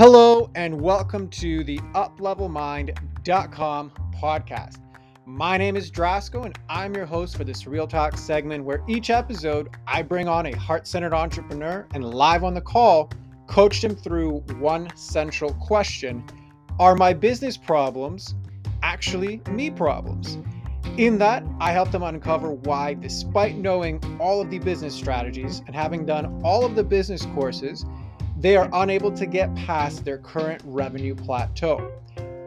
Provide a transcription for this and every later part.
Hello, and welcome to the UpLevelMind.com podcast. My name is Drasco, and I'm your host for this Real Talk segment where each episode I bring on a heart centered entrepreneur and live on the call, coach them through one central question Are my business problems actually me problems? In that, I help them uncover why, despite knowing all of the business strategies and having done all of the business courses, they are unable to get past their current revenue plateau.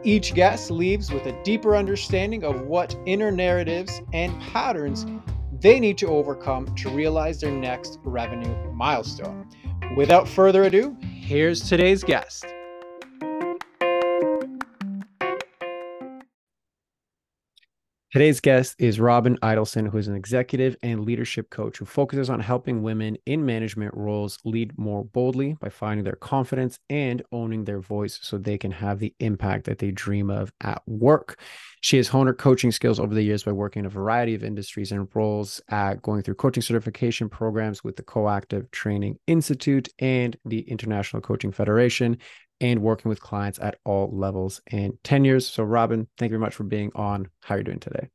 Each guest leaves with a deeper understanding of what inner narratives and patterns they need to overcome to realize their next revenue milestone. Without further ado, here's today's guest. Today's guest is Robyn Eidelson, who is an executive and leadership coach who focuses on helping women in management roles lead more boldly by finding their confidence and owning their voice so they can have the impact that they dream of at work. She has honed her coaching skills over the years by working in a variety of industries and roles at going through coaching certification programs with the Co-Active Training Institute and the International Coaching Federation and working with clients at all levels and tenures. So, Robyn, thank you very much for being on. How are you doing today?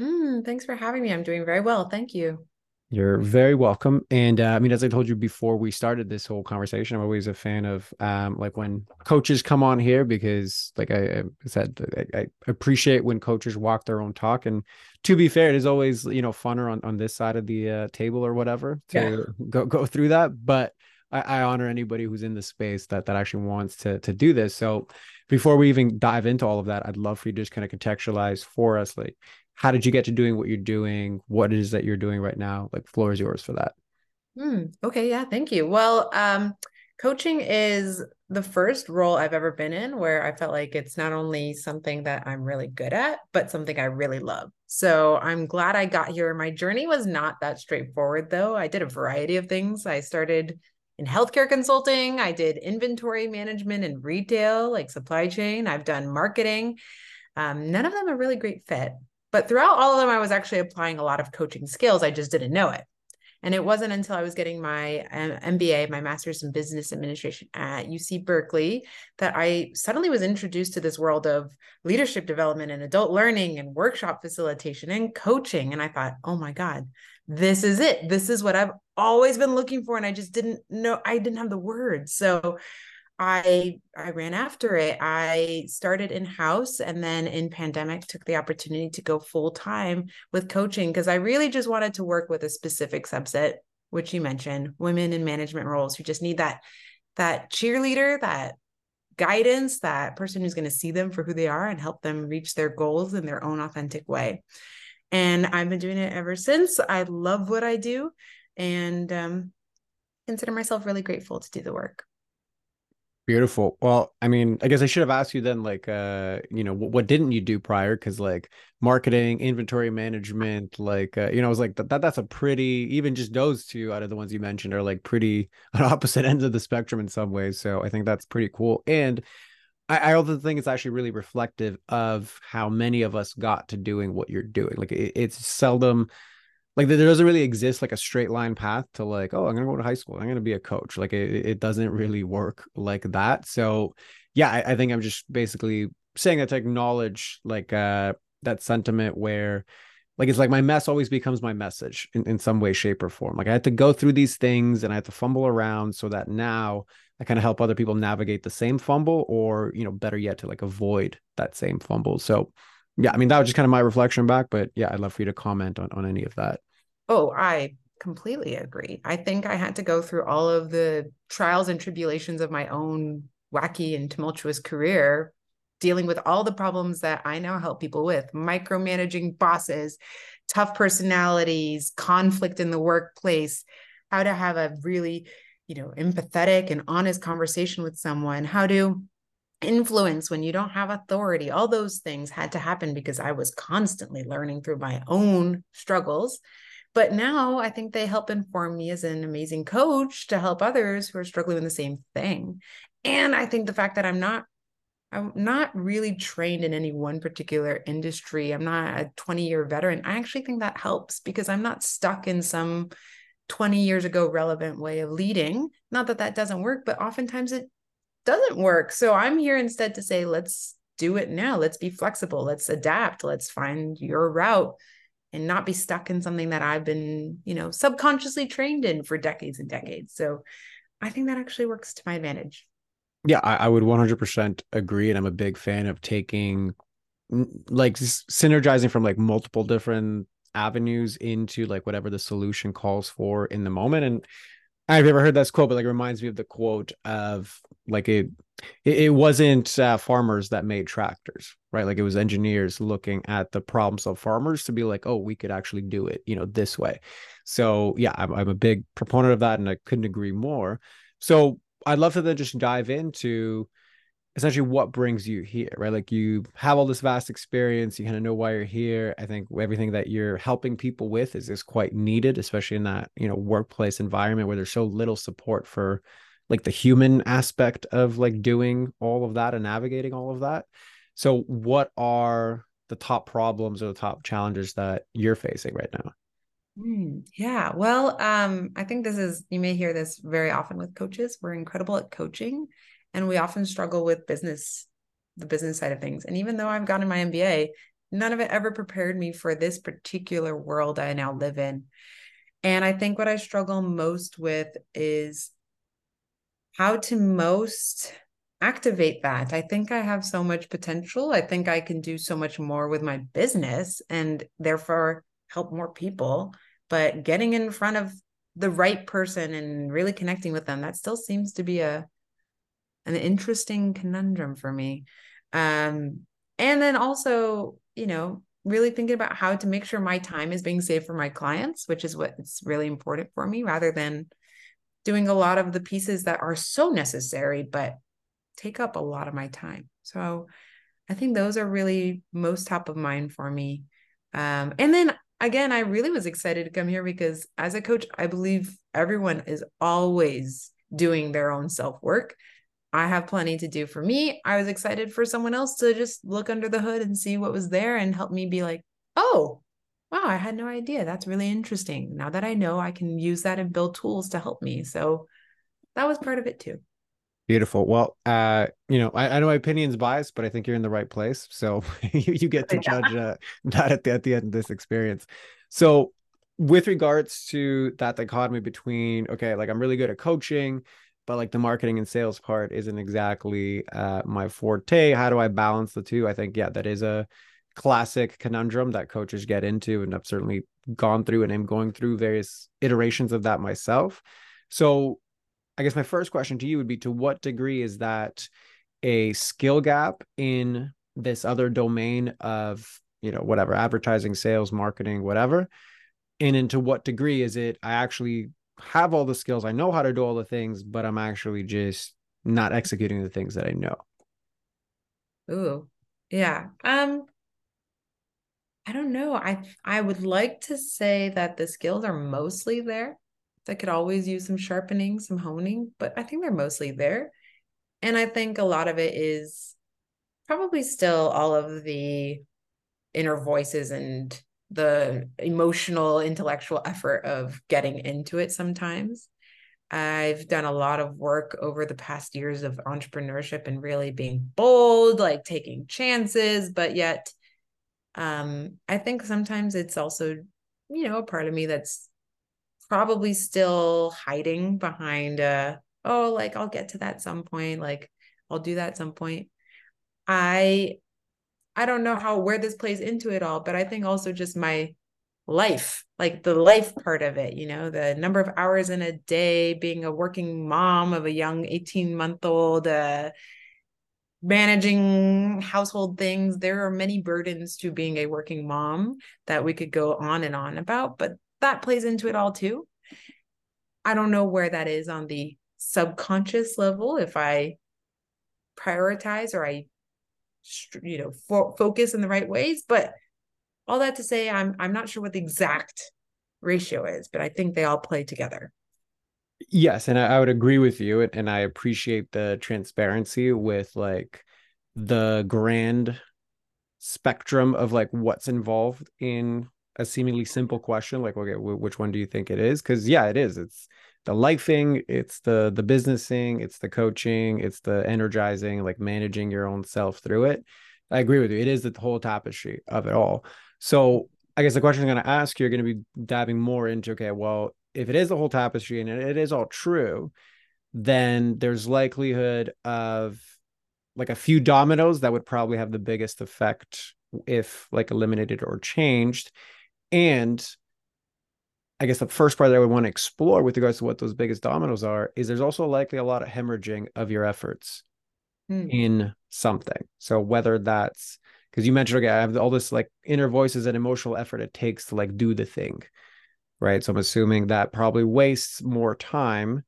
Mm, thanks for having me. I'm doing very well. Thank you. You're very welcome. And uh, I mean, as I told you before we started this whole conversation, I'm always a fan of um, like when coaches come on here because, like I, I said, I, I, appreciate when coaches walk their own talk. And to be fair, it is always you know funner on on this side of the uh, table or whatever to yeah. go go through that. But I, I honor anybody who's in the space that that actually wants to to do this. So before we even dive into all of that, I'd love for you to just kind of contextualize for us, like how did you get to doing what you're doing? What it is that you're doing right now? Like floor is yours for that. Mm, okay, yeah, thank you. Well, um, coaching is the first role I've ever been in where I felt like it's not only something that I'm really good at, but something I really love. So I'm glad I got here. My journey was not that straightforward, though. I did a variety of things. I started in healthcare consulting. I did inventory management and retail, like supply chain. I've done marketing. Um, none of them are really great fit. But throughout all of them, I was actually applying a lot of coaching skills. I just didn't know it. And it wasn't until I was getting my MBA, my master's in business administration at UC Berkeley, that I suddenly was introduced to this world of leadership development and adult learning and workshop facilitation and coaching. And I thought, oh my God, this is it. This is what I've always been looking for. And I just didn't know, I didn't have the words. So I I ran after it. I started in house and then in pandemic took the opportunity to go full time with coaching because I really just wanted to work with a specific subset which you mentioned, women in management roles who just need that that cheerleader, that guidance, that person who's going to see them for who they are and help them reach their goals in their own authentic way. And I've been doing it ever since. I love what I do and um, consider myself really grateful to do the work. Beautiful. Well, I mean, I guess I should have asked you then, like, uh, you know, what, what didn't you do prior? Because like marketing, inventory management, like, uh, you know, I was like that, that. That's a pretty, even just those two out of the ones you mentioned are like pretty on opposite ends of the spectrum in some ways. So I think that's pretty cool. And I, I also think it's actually really reflective of how many of us got to doing what you're doing. Like, it, it's seldom like there doesn't really exist like a straight line path to like oh i'm gonna go to high school i'm gonna be a coach like it, it doesn't really work like that so yeah I, I think i'm just basically saying that to acknowledge like uh that sentiment where like it's like my mess always becomes my message in, in some way shape or form like i had to go through these things and i had to fumble around so that now i kind of help other people navigate the same fumble or you know better yet to like avoid that same fumble so yeah, I mean that was just kind of my reflection back, but yeah, I'd love for you to comment on on any of that. Oh, I completely agree. I think I had to go through all of the trials and tribulations of my own wacky and tumultuous career, dealing with all the problems that I now help people with, micromanaging bosses, tough personalities, conflict in the workplace, how to have a really, you know, empathetic and honest conversation with someone, how to influence when you don't have authority. All those things had to happen because i was constantly learning through my own struggles. But now i think they help inform me as an amazing coach to help others who are struggling with the same thing. And i think the fact that i'm not i'm not really trained in any one particular industry i'm not a 20 year veteran i actually think that helps because i'm not stuck in some 20 years ago relevant way of leading not that that doesn't work but oftentimes it doesn't work. So I'm here instead to say, let's do it now. Let's be flexible. Let's adapt. Let's find your route and not be stuck in something that I've been, you know, subconsciously trained in for decades and decades. So I think that actually works to my advantage. Yeah, I, I would 100% agree. And I'm a big fan of taking, like, synergizing from like multiple different avenues into like whatever the solution calls for in the moment. And I've ever heard this quote, but like it reminds me of the quote of like it it, wasn't uh, farmers that made tractors, right? Like it was engineers looking at the problems of farmers to be like, oh, we could actually do it, you know, this way. So yeah, I'm I'm a big proponent of that, and I couldn't agree more. So I'd love to then just dive into essentially what brings you here, right? Like you have all this vast experience, you kind of know why you're here. I think everything that you're helping people with is is quite needed, especially in that, you know, workplace environment where there's so little support for like the human aspect of like doing all of that and navigating all of that. So what are the top problems or the top challenges that you're facing right now? Mm, yeah. Well, um, I think this is, you may hear this very often with coaches. We're incredible at coaching and we often struggle with business the business side of things and even though i've gotten my mba none of it ever prepared me for this particular world i now live in and i think what i struggle most with is how to most activate that i think i have so much potential i think i can do so much more with my business and therefore help more people but getting in front of the right person and really connecting with them that still seems to be a an interesting conundrum for me. Um, and then also, you know, really thinking about how to make sure my time is being saved for my clients, which is what's really important for me, rather than doing a lot of the pieces that are so necessary, but take up a lot of my time. So I think those are really most top of mind for me. Um, and then again, I really was excited to come here because as a coach, I believe everyone is always doing their own self work. I have plenty to do for me. I was excited for someone else to just look under the hood and see what was there and help me be like, oh, wow, I had no idea. That's really interesting. Now that I know, I can use that and build tools to help me. So that was part of it too. Beautiful. Well, uh, you know, I, I know my opinion's biased, but I think you're in the right place. So you, you get to judge uh, that at the at the end of this experience. So with regards to that dichotomy between, okay, like I'm really good at coaching, but like the marketing and sales part isn't exactly uh, my forte. How do I balance the two? I think, yeah, that is a classic conundrum that coaches get into. And I've certainly gone through and I'm going through various iterations of that myself. So I guess my first question to you would be to what degree is that a skill gap in this other domain of, you know, whatever, advertising, sales, marketing, whatever? And into what degree is it I actually have all the skills. I know how to do all the things, but I'm actually just not executing the things that I know. Ooh. Yeah. Um I don't know. I I would like to say that the skills are mostly there. I could always use some sharpening, some honing, but I think they're mostly there. And I think a lot of it is probably still all of the inner voices and the emotional intellectual effort of getting into it sometimes i've done a lot of work over the past years of entrepreneurship and really being bold like taking chances but yet um i think sometimes it's also you know a part of me that's probably still hiding behind a, oh like i'll get to that some point like i'll do that some point i I don't know how where this plays into it all, but I think also just my life, like the life part of it, you know, the number of hours in a day, being a working mom of a young 18 month old, uh, managing household things. There are many burdens to being a working mom that we could go on and on about, but that plays into it all too. I don't know where that is on the subconscious level if I prioritize or I you know fo- focus in the right ways but all that to say i'm i'm not sure what the exact ratio is but i think they all play together yes and i, I would agree with you and, and i appreciate the transparency with like the grand spectrum of like what's involved in a seemingly simple question like okay which one do you think it is because yeah it is it's the lifing, it's the the businessing, it's the coaching, it's the energizing, like managing your own self through it. I agree with you. It is the whole tapestry of it all. So I guess the question I'm going to ask you are going to be diving more into okay, well, if it is the whole tapestry and it is all true, then there's likelihood of like a few dominoes that would probably have the biggest effect if like eliminated or changed. And I guess the first part that I would want to explore with regards to what those biggest dominoes are is there's also likely a lot of hemorrhaging of your efforts mm. in something. So whether that's because you mentioned, okay, I have all this like inner voices and emotional effort it takes to like do the thing, right? So I'm assuming that probably wastes more time,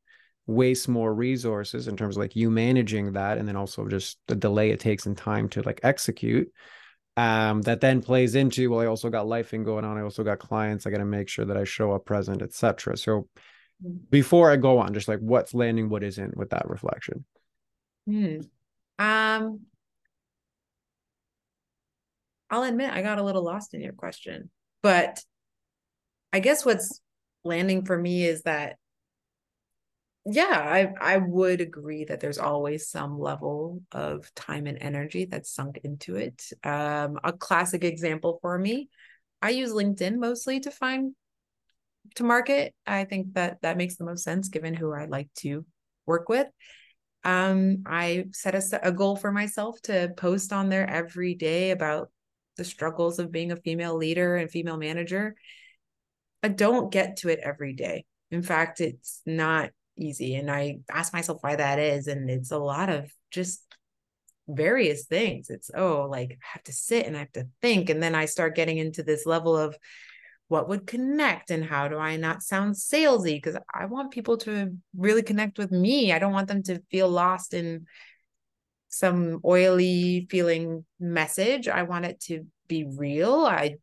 wastes more resources in terms of like you managing that, and then also just the delay it takes in time to like execute um, that then plays into well i also got lifing going on i also got clients i got to make sure that i show up present etc so mm. before i go on just like what's landing what isn't with that reflection hmm. um i'll admit i got a little lost in your question but i guess what's landing for me is that yeah, I I would agree that there's always some level of time and energy that's sunk into it. Um, a classic example for me, I use LinkedIn mostly to find to market. I think that that makes the most sense given who I like to work with. Um, I set a, a goal for myself to post on there every day about the struggles of being a female leader and female manager. I don't get to it every day. In fact, it's not easy. And I ask myself why that is. And it's a lot of just various things. It's, oh, like I have to sit and I have to think. And then I start getting into this level of what would connect and how do I not sound salesy? Because I want people to really connect with me. I don't want them to feel lost in some oily feeling message. I want it to be real. I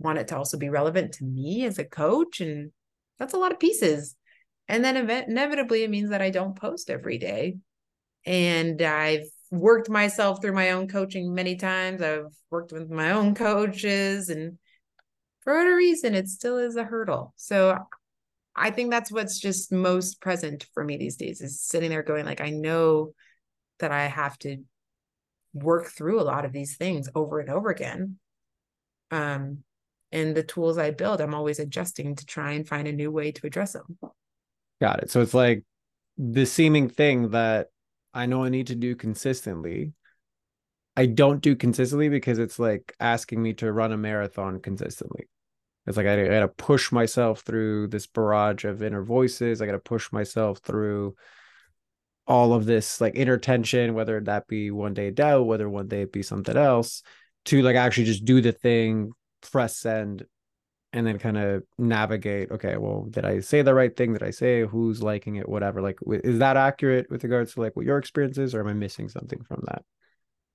want it to also be relevant to me as a coach. And that's a lot of pieces. And then inevitably, it means that I don't post every day. And I've worked myself through my own coaching many times. I've worked with my own coaches, and for whatever reason, it still is a hurdle. So I think that's what's just most present for me these days is sitting there going, like, I know that I have to work through a lot of these things over and over again. Um, and the tools I build, I'm always adjusting to try and find a new way to address them. Got it. So it's like the seeming thing that I know I need to do consistently. I don't do consistently because it's like asking me to run a marathon consistently. It's like I, I got to push myself through this barrage of inner voices. I got to push myself through all of this like inner tension, whether that be one day doubt, whether one day it be something else, to like actually just do the thing, press send, and then kind of navigate okay well did i say the right thing? Did i say who's liking it? whatever like is that accurate with regards to like what your experience is or am i missing something from that?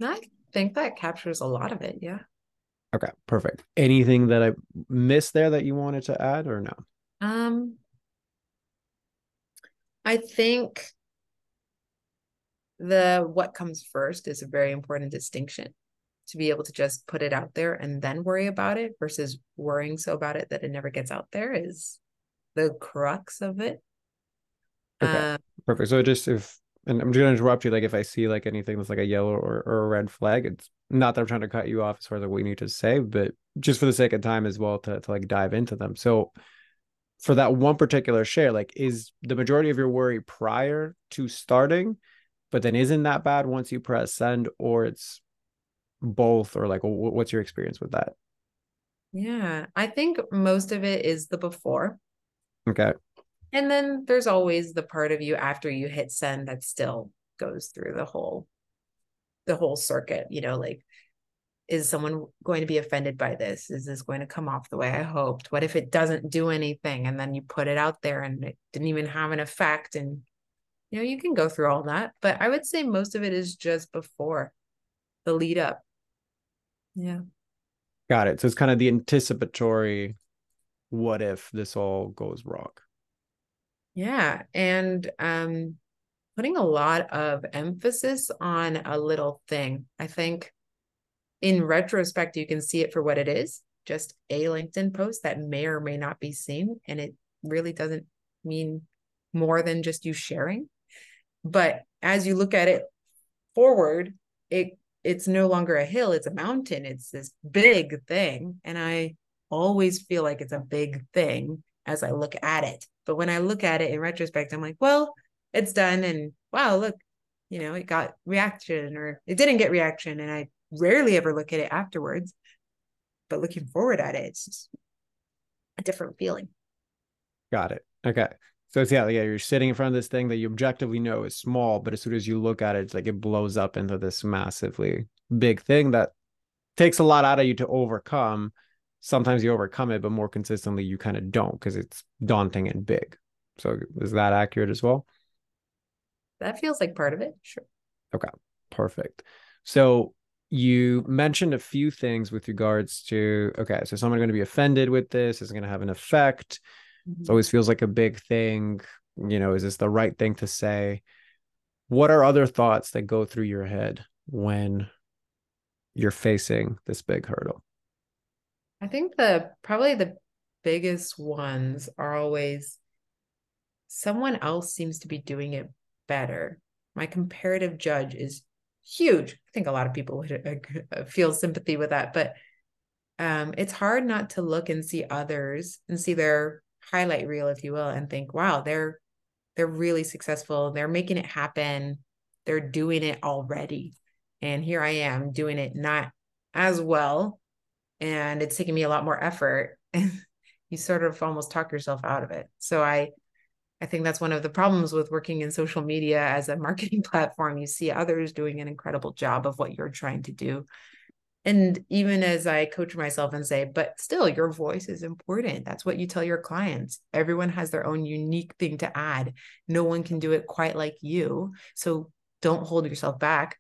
I think that captures a lot of it yeah. Okay perfect. Anything that i missed there that you wanted to add or no? Um i think the what comes first is a very important distinction to be able to just put it out there and then worry about it versus worrying so about it that it never gets out there is the crux of it. Okay. Um, Perfect. So just if and I'm just gonna interrupt you, like if I see like anything that's like a yellow or, or a red flag, it's not that I'm trying to cut you off as far as like what you need to say, but just for the sake of time as well to, to like dive into them. So for that one particular share, like is the majority of your worry prior to starting, but then isn't that bad once you press send, or it's both or like what's your experience with that? Yeah i think most of it is the before. Okay. And then there's always the part of you after you hit send that still goes through the whole the whole circuit you know like is someone going to be offended by this? Is this going to come off the way i hoped? What if it doesn't do anything? And then you put it out there and it didn't even have an effect and you know you can go through all that. But i would say most of it is just before the lead up yeah. Got it. So it's kind of the anticipatory what if this all goes wrong. Yeah. And um putting a lot of emphasis on a little thing. I think in retrospect, you can see it for what it is just a LinkedIn post that may or may not be seen. And it really doesn't mean more than just you sharing. But as you look at it forward, it it's no longer a hill, it's a mountain. It's this big thing. And I always feel like it's a big thing as I look at it. But when I look at it in retrospect, I'm like, well, it's done. And wow, look, you know, it got reaction or it didn't get reaction. And I rarely ever look at it afterwards. But looking forward at it, it's a different feeling. Got it. Okay. So it's yeah, yeah, you're sitting in front of this thing that you objectively know is small, but as soon as you look at it, it's like it blows up into this massively big thing that takes a lot out of you to overcome. Sometimes you overcome it, but more consistently you kind of don't because it's daunting and big. So is that accurate as well? That feels like part of it. Sure. Okay. Perfect. So you mentioned a few things with regards to okay, so someone going to be offended with this is going to have an effect Mm-hmm. It always feels like a big thing. You know, is this the right thing to say? What are other thoughts that go through your head when you're facing this big hurdle? I think the probably the biggest ones are always someone else seems to be doing it better. My comparative judge is huge. I think a lot of people would uh, feel sympathy with that, but um, it's hard not to look and see others and see their highlight reel, if you will, and think, wow, they're they're really successful. They're making it happen. They're doing it already. And here I am doing it not as well. And it's taking me a lot more effort. you sort of almost talk yourself out of it. So I I think that's one of the problems with working in social media as a marketing platform. You see others doing an incredible job of what you're trying to do and even as i coach myself and say but still your voice is important. That's what you tell your clients. Everyone has their own unique thing to add. No one can do it quite like you. So don't hold yourself back.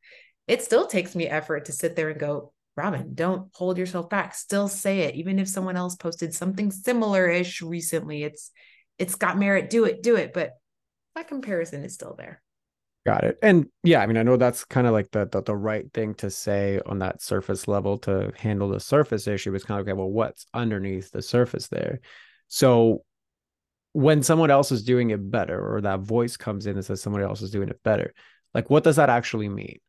It still takes me effort to sit there and go robyn don't hold yourself back. Still say it. Even if someone else posted something similar-ish recently it's it's got merit. Do it do it. But that comparison is still there Got it. And yeah, I mean, I know that's kind of like the, the, the right thing to say on that surface level to handle the surface issue. It's kind of okay, well, what's underneath the surface there? So when someone else is doing it better, or that voice comes in and says someone else is doing it better, like what does that actually mean?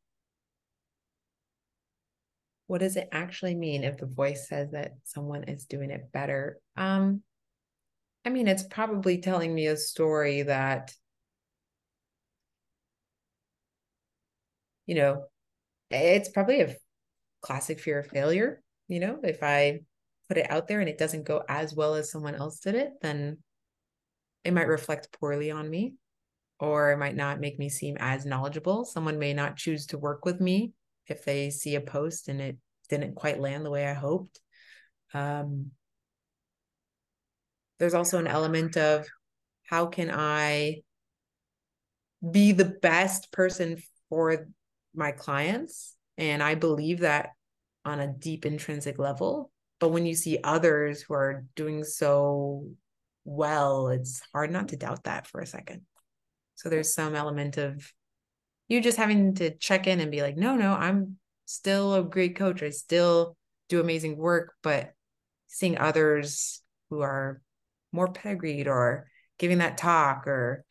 What does it actually mean if the voice says that someone is doing it better? Um, I mean, it's probably telling me a story that you know, it's probably a classic fear of failure. You know, if I put it out there and it doesn't go as well as someone else did it, then it might reflect poorly on me or it might not make me seem as knowledgeable. Someone may not choose to work with me if they see a post and it didn't quite land the way I hoped. Um, there's also an element of how can I be the best person for my clients. And I believe that on a deep intrinsic level. But when you see others who are doing so well, it's hard not to doubt that for a second. So there's some element of you just having to check in and be like, no, no, I'm still a great coach. I still do amazing work, but seeing others who are more pedigreed or giving that talk or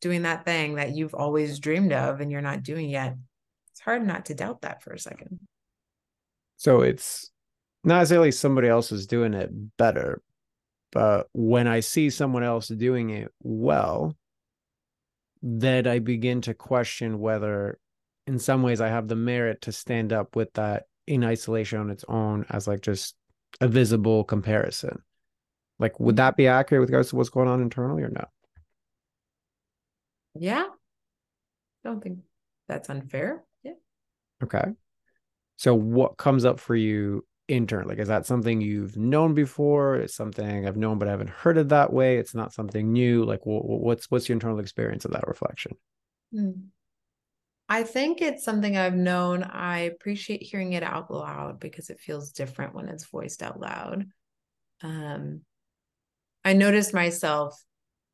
doing that thing that you've always dreamed of and you're not doing yet hard not to doubt that for a second. So it's not necessarily somebody else is doing it better, but when I see someone else doing it well, then I begin to question whether, in some ways, I have the merit to stand up with that in isolation on its own as like just a visible comparison. Like, would mm-hmm. that be accurate with regards to what's going on internally or no? Yeah. I don't think that's unfair. Okay. So what comes up for you internally? Like, is that something you've known before? It's something I've known, but I haven't heard it that way. It's not something new. Like, what's what's your internal experience of that reflection? Hmm. I think it's something I've known. I appreciate hearing it out loud because it feels different when it's voiced out loud. Um, I noticed myself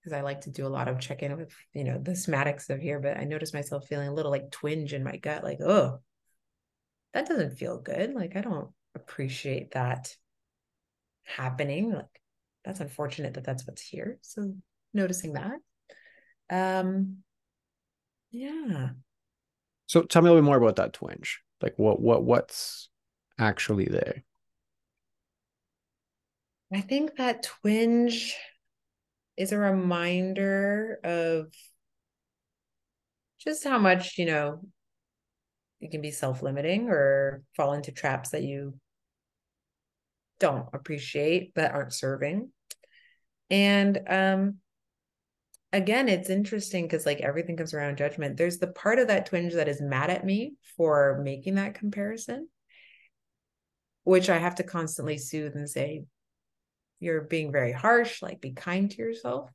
because I like to do a lot of check in with, you know, the somatics of here, but I noticed myself feeling a little like twinge in my gut, like, oh, that doesn't feel good. Like, I don't appreciate that happening. Like, that's unfortunate that that's what's here. So, noticing that. Um, yeah. So tell me a little bit more about that twinge. Like what what what's actually there? I think that twinge is a reminder of just how much, you know, you can be self-limiting or fall into traps that you don't appreciate that aren't serving. And um again, it's interesting because like everything comes around judgment. There's the part of that twinge that is mad at me for making that comparison, which I have to constantly soothe and say, you're being very harsh, like be kind to yourself.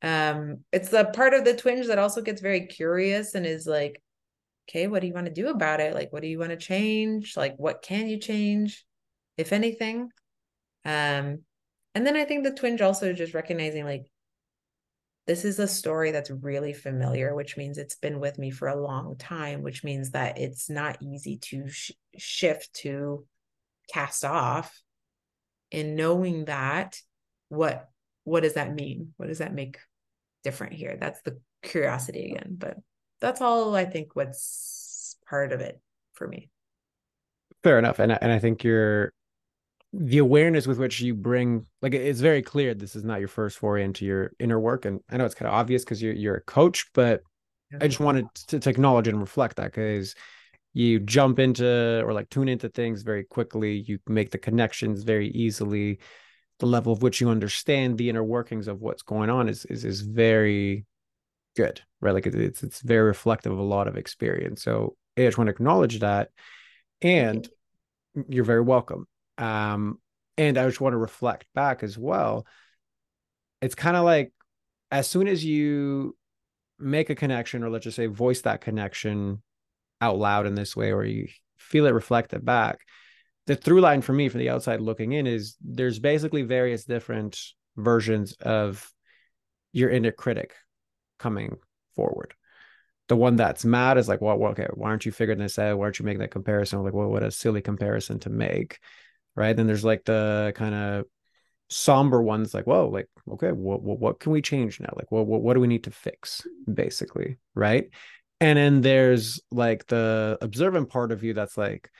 Um, it's the part of the twinge that also gets very curious and is like, okay, what do you want to do about it? Like, what do you want to change? Like, what can you change, if anything? Um, and then I think the twinge also just recognizing like this is a story that's really familiar, which means it's been with me for a long time, which means that it's not easy to sh- shift to cast off. And knowing that, what what does that mean? What does that make different here? That's the curiosity again. But that's all I think what's part of it for me. Fair enough. And and I think you're the awareness with which you bring like it's very clear this is not your first foray into your inner work and i know it's kind of obvious because you're, you're a coach but i just wanted to, to acknowledge and reflect that because you jump into or like tune into things very quickly you make the connections very easily the level of which you understand the inner workings of what's going on is is, is very good right? Like it's it's very reflective of a lot of experience. So i just want to acknowledge that and you're very welcome. Um, and I just want to reflect back as well. It's kind of like as soon as you make a connection, or let's just say voice that connection out loud in this way, or you feel it reflected back, the through line for me from the outside looking in is there's basically various different versions of your inner critic coming forward. The one that's mad is like, well, okay, why aren't you figuring this out? Why aren't you making that comparison? Like, well, what a silly comparison to make right? Then there's like the kind of somber ones like whoa like okay what, what, what can we change now like what, what what do we need to fix basically right and then there's like the observant part of you that's like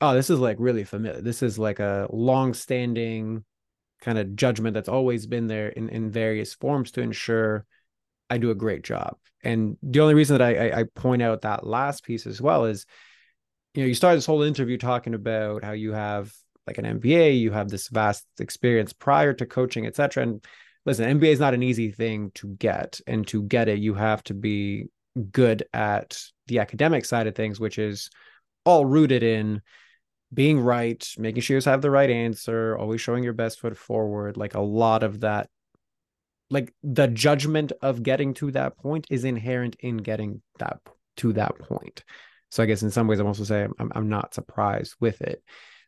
oh this is like really familiar this is like a long standing kind of judgment that's always been there in in various forms to ensure i do a great job and the only reason that i i, point out that last piece as well is you know you started this whole interview talking about how you have like an MBA, you have this vast experience prior to coaching, et cetera. And listen, MBA is not an easy thing to get, and to get it, you have to be good at the academic side of things, which is all rooted in being right, making sure you have the right answer, always showing your best foot forward. Like a lot of that, like the judgment of getting to that point is inherent in getting that to that point. So I guess in some ways, I'm also saying I'm, I'm not surprised with it.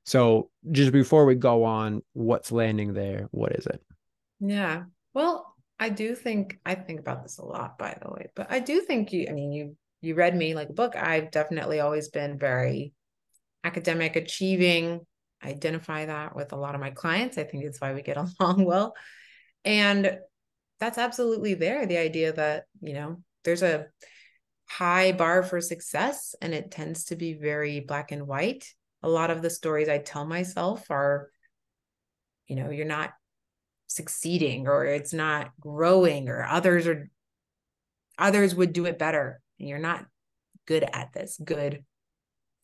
So just before we go on, what's landing there? What is it? Yeah. Well, I do think I think about this a lot, by the way, but I do think you, I mean, you you read me like a book. I've definitely always been very academic, achieving. I identify that with a lot of my clients. I think it's why we get along well. And that's absolutely there. The idea that, you know, there's a high bar for success and it tends to be very black and white a lot of the stories I tell myself are, you know, you're not succeeding or it's not growing or others are others would do it better and you're not good at this good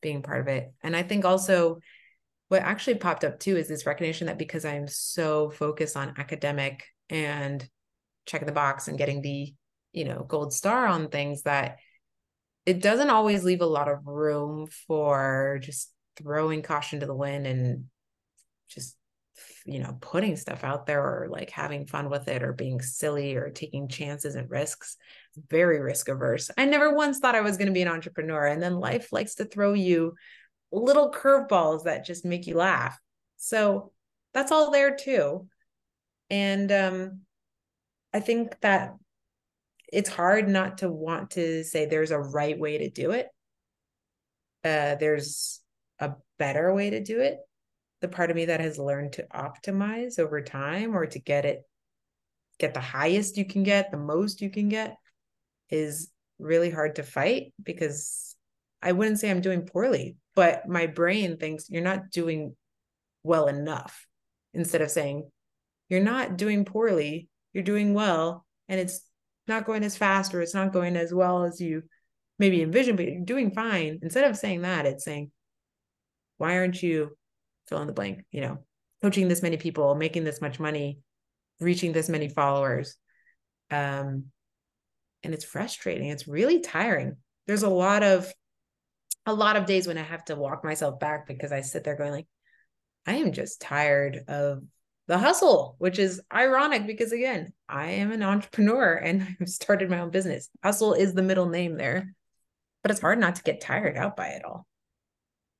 being part of it and i think also what actually popped up too is this recognition that because i'm so focused on academic and checking the box and getting the you know gold star on things that it doesn't always leave a lot of room for just throwing caution to the wind and just you know putting stuff out there or like having fun with it or being silly or taking chances and risks. Very risk averse. I never once thought i was going to be an entrepreneur and then life likes to throw you little curveballs that just make you laugh. So that's all there too. And um i think that it's hard not to want to say there's a right way to do it. Uh there's a better way to do it. The part of me that has learned to optimize over time or to get it get the highest you can get the most you can get is really hard to fight because I wouldn't say I'm doing poorly, but my brain thinks you're not doing well enough instead of saying you're not doing poorly, you're doing well, and it's not going as fast or it's not going as well as you maybe envision, but you're doing fine. Instead of saying that, it's saying, why aren't you fill in the blank, you know, coaching this many people, making this much money, reaching this many followers? Um, and it's frustrating. It's really tiring. There's a lot of a lot of days when I have to walk myself back because I sit there going like, I am just tired of the hustle, which is ironic because again, I am an entrepreneur and I've started my own business. Hustle is the middle name there, but it's hard not to get tired out by it all.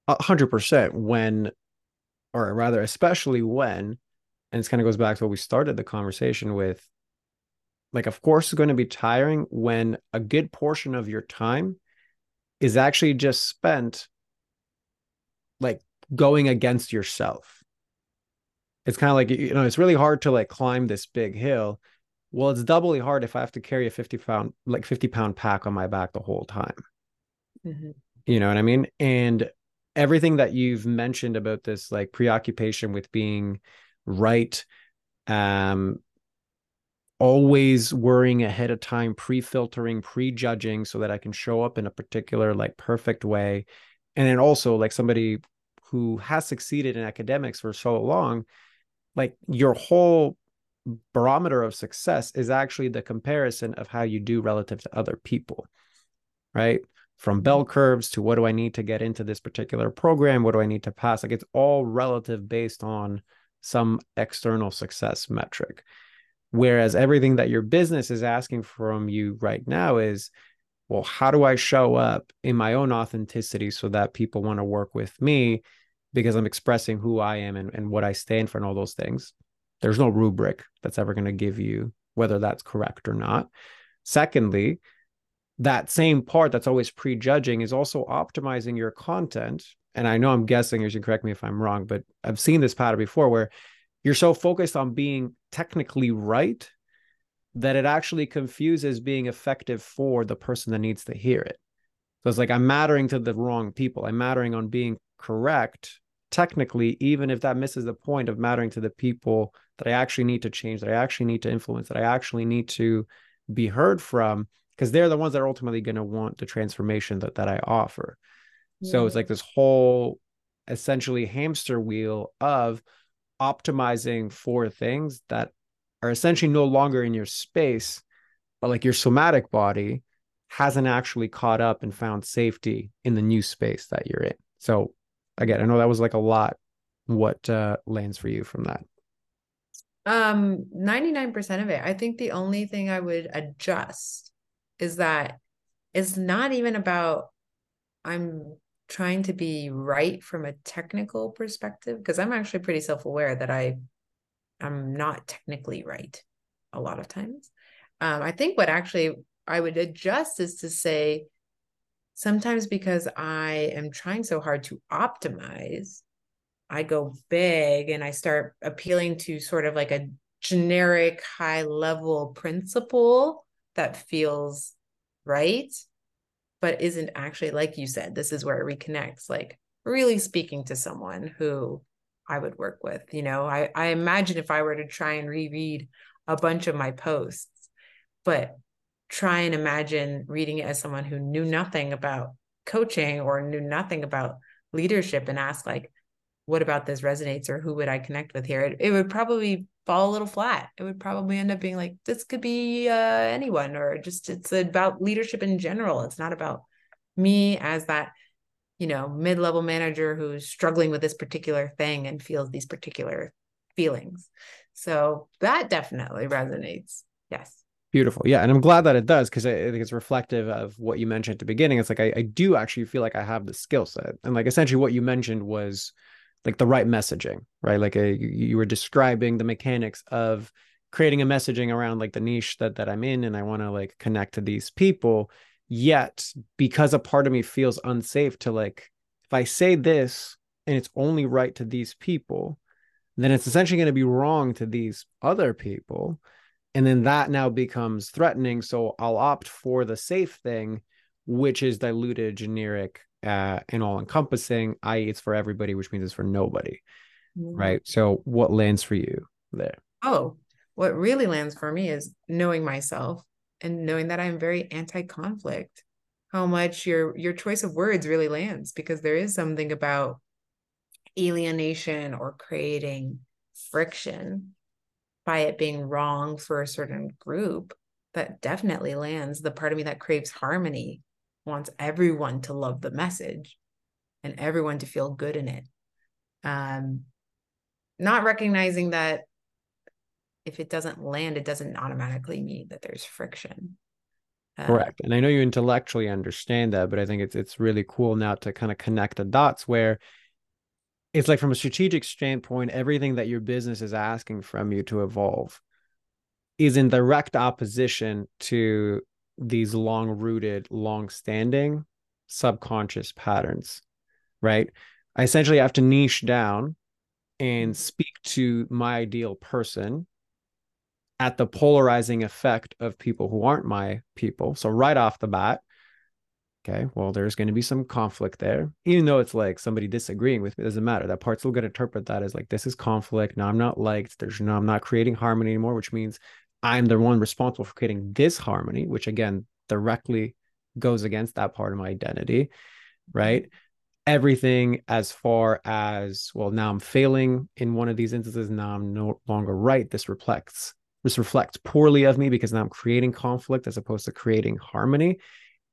A hundred percent when, or rather, especially when, and this kind of goes back to what we started the conversation with. Like, of course, it's going to be tiring when a good portion of your time is actually just spent like going against yourself it's kind of like you know it's really hard to like climb this big hill. Well it's doubly hard if i have to carry a 50 pound like 50 pound pack on my back the whole time. Mm-hmm. you know what i mean? And everything that you've mentioned about this like preoccupation with being right um always worrying ahead of time pre-filtering pre-judging so that i can show up in a particular like perfect way. And then also like somebody who has succeeded in academics for so long like your whole barometer of success is actually the comparison of how you do relative to other people right? From bell mm-hmm. curves to what do i need to get into this particular program? What do i need to pass? Like it's all relative based on some external success metric. Whereas everything that your business is asking from you right now is well how do i show up in my own authenticity so that people want to work with me because I'm expressing who I am and, and what I stand for and all those things. There's no rubric that's ever going to give you whether that's correct or not. Secondly, that same part that's always prejudging is also optimizing your content. And I know I'm guessing, you should correct me if I'm wrong, but I've seen this pattern before where you're so focused on being technically right that it actually confuses being effective for the person that needs to hear it. So it's like I'm mattering to the wrong people. I'm mattering on being correct technically, even if that misses the point of mattering to the people that I actually need to change, that I actually need to influence, that I actually need to be heard from, because they're the ones that are ultimately going to want the transformation that, that I offer. Yeah. So it's like this whole essentially hamster wheel of optimizing for things that are essentially no longer in your space, but like your somatic body hasn't actually caught up and found safety in the new space that you're in. So again, I know that was like a lot. What uh, lands for you from that? Um, 99% of it. I think the only thing I would adjust is that it's not even about I'm trying to be right from a technical perspective because I'm actually pretty self-aware that I I'm not technically right a lot of times. Um, I think what actually I would adjust is to say sometimes because I am trying so hard to optimize, I go big and I start appealing to sort of like a generic high level principle that feels right, but isn't actually, like you said, this is where it reconnects, like really speaking to someone who I would work with. You know, I, I imagine if I were to try and reread a bunch of my posts, but try and imagine reading it as someone who knew nothing about coaching or knew nothing about leadership and ask like what about this resonates or who would i connect with here? It, it would probably fall a little flat. It would probably end up being like this could be uh, anyone or just it's about leadership in general. It's not about me as that you know mid-level manager who's struggling with this particular thing and feels these particular feelings. So that definitely resonates. Yes Beautiful. Yeah. And I'm glad that it does because I, I, think it's reflective of what you mentioned at the beginning. It's like I, I do actually feel like I have the skill set. And like essentially what you mentioned was like the right messaging, right? Like a, uh, you, you were describing the mechanics of creating a messaging around like the niche that that I'm in and I want to like connect to these people. Yet because a part of me feels unsafe to like if I say this and it's only right to these people, then it's essentially going to be wrong to these other people and then that now becomes threatening so i'll opt for the safe thing which is diluted generic uh, and all encompassing i.e it's for everybody which means it's for nobody mm-hmm. right? So what lands for you there? Oh what really lands for me is knowing myself and knowing that i'm very anti-conflict how much your your choice of words really lands because there is something about alienation or creating friction by it being wrong for a certain group that definitely lands. The part of me that craves harmony wants everyone to love the message and everyone to feel good in it. Um not recognizing that if it doesn't land it doesn't automatically mean that there's friction. Uh, correct and i know you intellectually understand that but i think it's it's really cool now to kind of connect the dots where it's like from a strategic standpoint, everything that your business is asking from you to evolve is in direct opposition to these long rooted, long standing subconscious patterns, right? I essentially have to niche down and mm-hmm. speak to my ideal person at the polarizing effect of people who aren't my people. So, right off the bat, Okay, well, there's going to be some conflict there, even though it's like somebody disagreeing with me. Doesn't matter. That part's still going to interpret that as like this is conflict. Now I'm not liked. There's no, I'm not creating harmony anymore, which means I'm the one responsible for creating this harmony, which again directly goes against that part of my identity, right? Everything as far as well, now I'm failing in one of these instances. Now I'm no longer right. This reflects this reflects poorly of me because now I'm creating conflict as opposed to creating harmony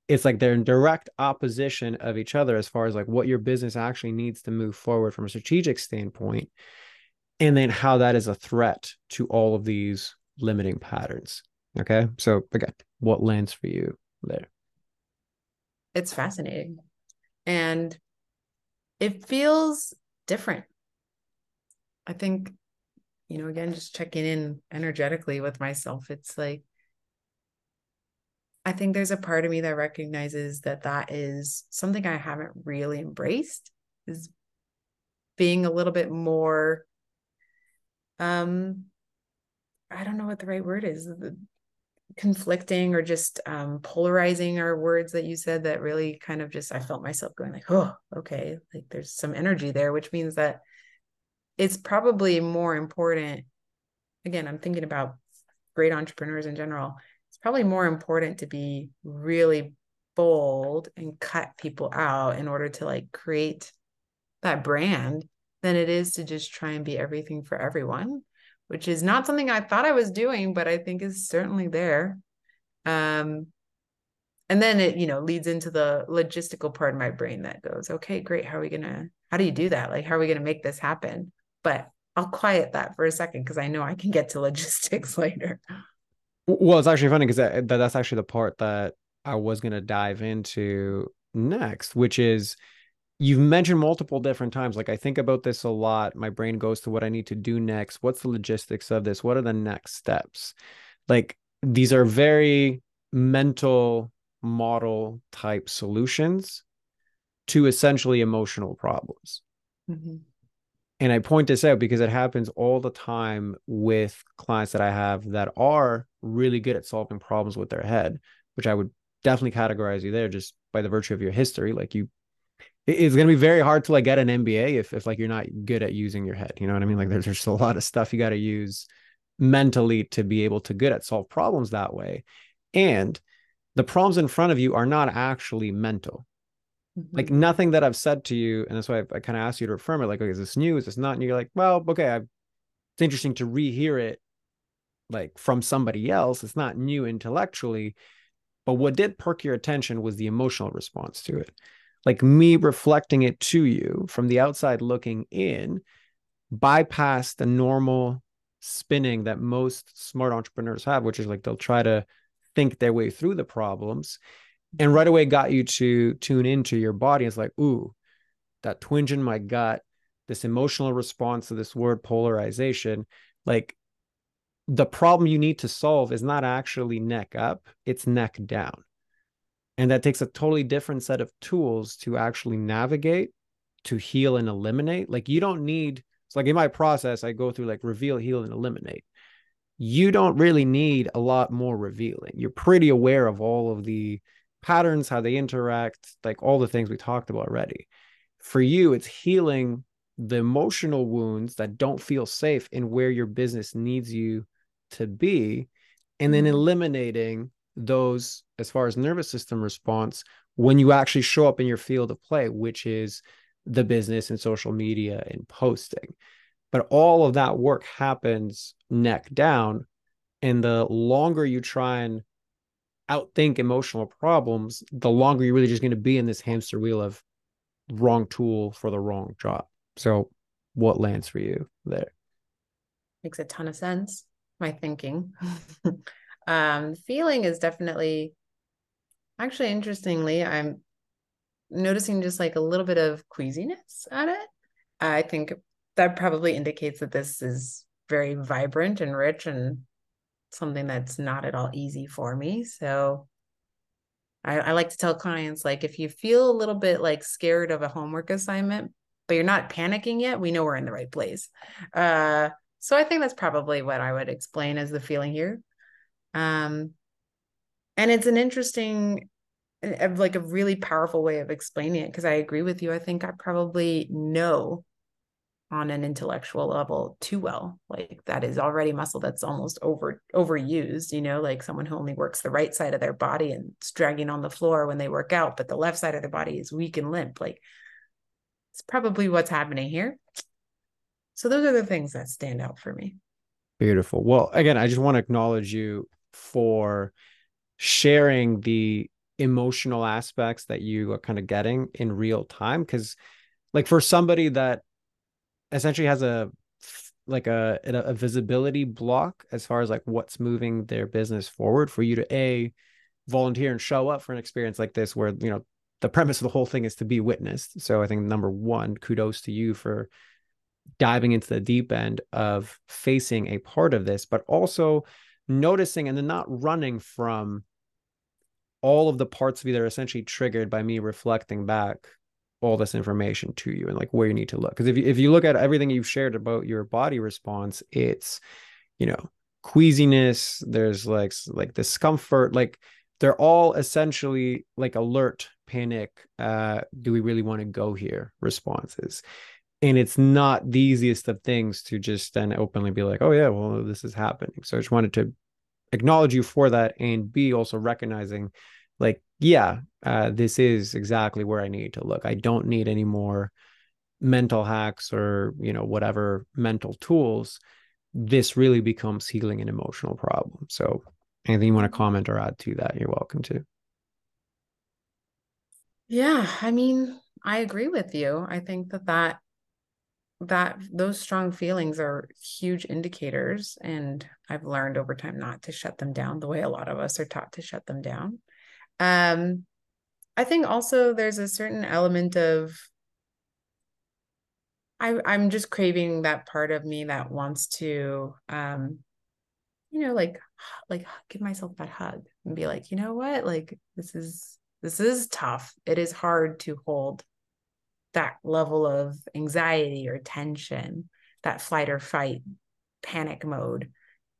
it's like they're in direct opposition of each other as far as like what your business actually needs to move forward from a strategic standpoint and then how that is a threat to all of these limiting patterns okay? So again what lands for you there? It's fascinating and it feels different. I think you know again just checking in energetically with myself it's like I think there's a part of me that recognizes that that is something I haven't really embraced is being a little bit more um I don't know what the right word is conflicting or just um polarizing are words that you said that really kind of just I felt myself going like oh okay like there's some energy there which means that it's probably more important again I'm thinking about great entrepreneurs in general probably more important to be really bold and cut people out in order to like create that brand than it is to just try and be everything for everyone which is not something i thought i was doing but i think is certainly there. Um and then it you know leads into the logistical part of my brain that goes okay great how are we gonna how do you do that? Like how are we gonna make this happen? But i'll quiet that for a second because i know i can get to logistics later well, it's actually funny because that, that's actually the part that I was going to dive into next, which is you've mentioned multiple different times. Like I think about this a lot. My brain goes to what I need to do next. What's the logistics of this? What are the next steps? Like these are very mental model type solutions to essentially emotional problems. Mm-hmm and I point this out because it happens all the time with clients that I have that are really good at solving problems with their head, which I would definitely categorize you there just by the virtue of your history. Like you, it's going to be very hard to like get an MBA if, if like you're not good at using your head. You know what I mean? Like there's just a lot of stuff you got to use mentally to be able to good at solve problems that way. And the problems in front of you are not actually mental. Mm-hmm. Like nothing that I've said to you, and that's why I, I kind of asked you to affirm it. Like, okay, is this new? Is this not? And you're like, well, okay, I've, it's interesting to rehear it, like from somebody else. It's not new intellectually, but what did perk your attention was the emotional response to it. Like me reflecting it to you from the outside looking in, bypass the normal spinning that most smart entrepreneurs have, which is like they'll try to think their way through the problems and right away got you to tune into your body. It's like, ooh, that twinge in my gut, this emotional response to this word polarization. Like the problem you need to solve is not actually neck up, it's neck down. And that takes a totally different set of tools to actually navigate, to heal and eliminate. Like you don't need, it's like in my process, I go through like reveal, heal, and eliminate. you don't really need a lot more revealing. You're pretty aware of all of the patterns, how they interact, like all the things we talked about already. For you, it's healing the emotional wounds that don't feel safe in where your business needs you to be, and then mm-hmm. eliminating those as far as nervous system response when you actually show up in your field of play, which is the business and social media and posting. But all of that work happens neck down. And the longer you try and outthink emotional problems, the longer you're really just going to be in this hamster wheel of wrong tool for the wrong job. So, what lands for you there? Makes a ton of sense. My thinking. um, feeling is definitely actually interestingly, I'm noticing just like a little bit of queasiness at it. I think that probably indicates that this is very vibrant and rich and something that's not at all easy for me. So I, I, like to tell clients like if you feel a little bit like scared of a homework assignment, but you're not panicking yet, we know we're in the right place. Uh, so I think that's probably what I would explain as the feeling here. Um, and it's an interesting like a really powerful way of explaining it because I agree with you. I think I probably know on an intellectual level too well. Like that is already muscle that's almost over overused you know like someone who only works the right side of their body and it's dragging on the floor when they work out but the left side of their body is weak and limp. Like it's probably what's happening here. So those are the things that stand out for me. Beautiful. Well again i just want to acknowledge you for sharing the emotional aspects that you are kind of getting in real time because like for somebody that essentially has a like a a visibility block as far as like what's moving their business forward for you to a volunteer and show up for an experience like this where you know the premise of the whole thing is to be witnessed. So i think number one kudos to you for diving into the deep end of facing a part of this but also noticing and then not running from all of the parts of you that are essentially triggered by me reflecting back all this information to you and like where you need to look. Because if you, if you look at everything you've shared about your body response, it's, you know, queasiness, there's like like discomfort, like they're all essentially like alert, panic, uh, do we really want to go here responses. And it's not the easiest of things to just then openly be like, oh yeah, well, this is happening. So I just wanted to acknowledge you for that and be also recognizing like yeah, uh, this is exactly where I need to look. I don't need any more mental hacks or, you know, whatever mental tools. This really becomes healing an emotional problem. So, anything you want to comment or add to that, you're welcome to. Yeah, I mean, I agree with you. I think that that that those strong feelings are huge indicators and I've learned over time not to shut them down the way a lot of us are taught to shut them down. Um, I think also there's a certain element of I, I'm just craving that part of me that wants to, um, you know, like, like give myself that hug and be like, you know what, like this is this is tough. It is hard to hold that level of anxiety or tension. That flight or fight, panic mode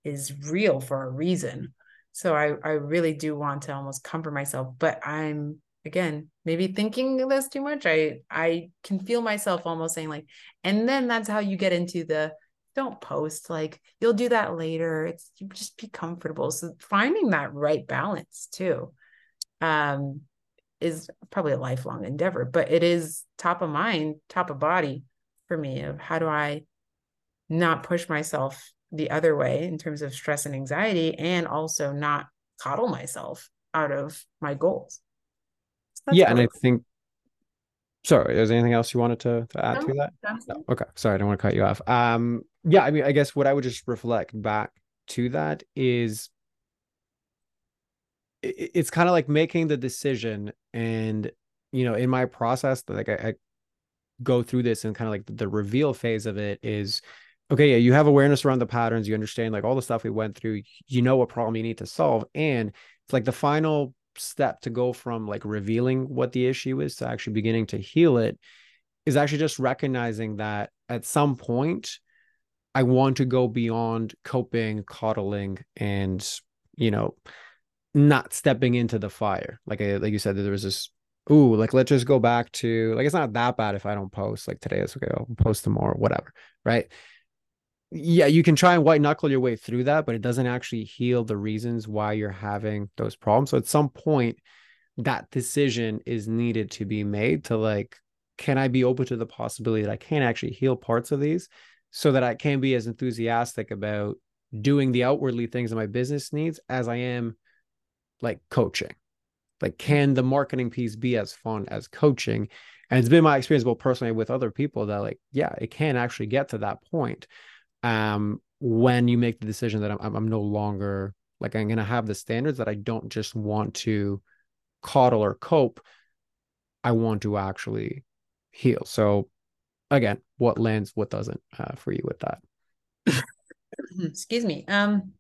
is real for a reason. So I, I really do want to almost comfort myself, but I'm again maybe thinking this too much. I I can feel myself almost saying like, and then that's how you get into the don't post like you'll do that later. It's just be comfortable. So finding that right balance too, um, is probably a lifelong endeavor, but it is top of mind, top of body for me of how do I not push myself the other way in terms of stress and anxiety and also not coddle myself out of my goals. So yeah, and I think sorry, is there anything else you wanted to, to add no, to that? No. Okay. Sorry, I don't want to cut you off. Um yeah, I mean, I guess what I would just reflect back to that is it's kind of like making the decision and you know in my process like I, I go through this and kind of like the reveal phase of it is okay, yeah, you have awareness around the patterns, you understand like all the stuff we went through, you know what problem you need to solve. And it's like the final step to go from like revealing what the issue is to actually beginning to heal it is actually just recognizing that at some point I want to go beyond coping, coddling, and you know, not stepping into the fire. Like I, like you said, there was this. Ooh, like let's just go back to like it's not that bad if I don't post. Like today is okay, I'll post tomorrow, whatever. Right. Yeah, you can try and white knuckle your way through that, but it doesn't actually heal the reasons why you're having those problems. So at some point, that decision is needed to be made to like, can I be open to the possibility that I can actually heal parts of these so that I can be as enthusiastic about doing the outwardly things that my business needs as I am like coaching. Like, can the marketing piece be as fun as coaching? And it's been my experience both personally with other people that like, yeah, it can actually get to that point. Um, when you make the decision that I'm, I'm no longer like I'm gonna have the standards that I don't just want to coddle or cope. I want to actually heal. So again, what lands, what doesn't uh, for you with that? Excuse me. Um,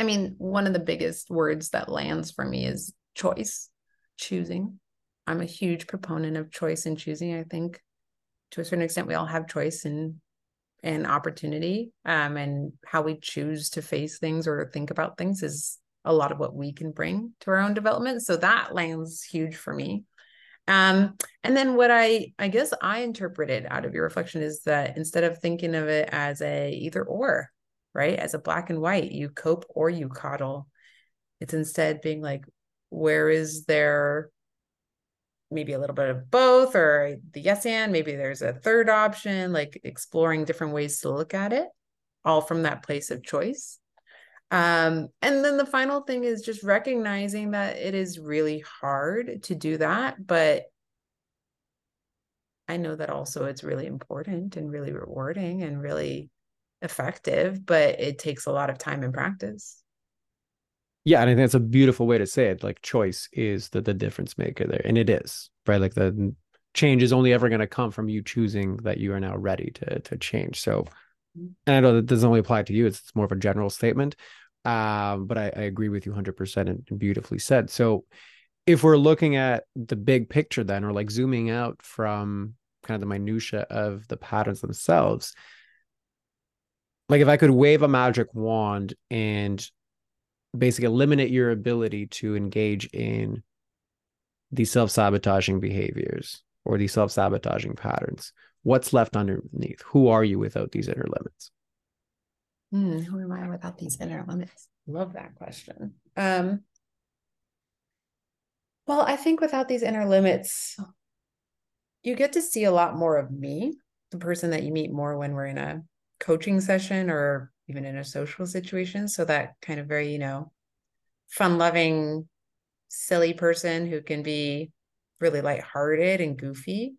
I mean, one of the biggest words that lands for me is choice, choosing. I'm a huge proponent of choice and choosing. I think to a certain extent, we all have choice and and opportunity. Um, and how we choose to face things or think about things is a lot of what we can bring to our own development. So that lands huge for me. Um, and then what I I guess I interpreted out of your reflection is that instead of thinking of it as a either or, right, as a black and white, you cope or you coddle. It's instead being like, where is there maybe a little bit of both or the yes and maybe there's a third option, like exploring different ways to look at it, all from that place of choice. Um, and then the final thing is just recognizing that it is really hard to do that, but I know that also it's really important and really rewarding and really effective, but it takes a lot of time and practice. Yeah, and I think that's a beautiful way to say it. Like choice is the the difference maker there, and it is right. Like the change is only ever going to come from you choosing that you are now ready to to change. So and I know that doesn't only apply to you; it's, it's more of a general statement. Um, but I, I agree with you 100% and beautifully said. So, if we're looking at the big picture, then, or like zooming out from kind of the minutia of the patterns themselves, like if I could wave a magic wand and basically eliminate your ability to engage in these self-sabotaging behaviors or these self-sabotaging patterns. What's left underneath? Who are you without these inner limits? Hmm, who am i without these inner limits? Love that question. Um well i think without these inner limits you get to see a lot more of me the person that you meet more when we're in a coaching session or even in a social situation so that kind of very you know fun loving silly person who can be really lighthearted and goofy.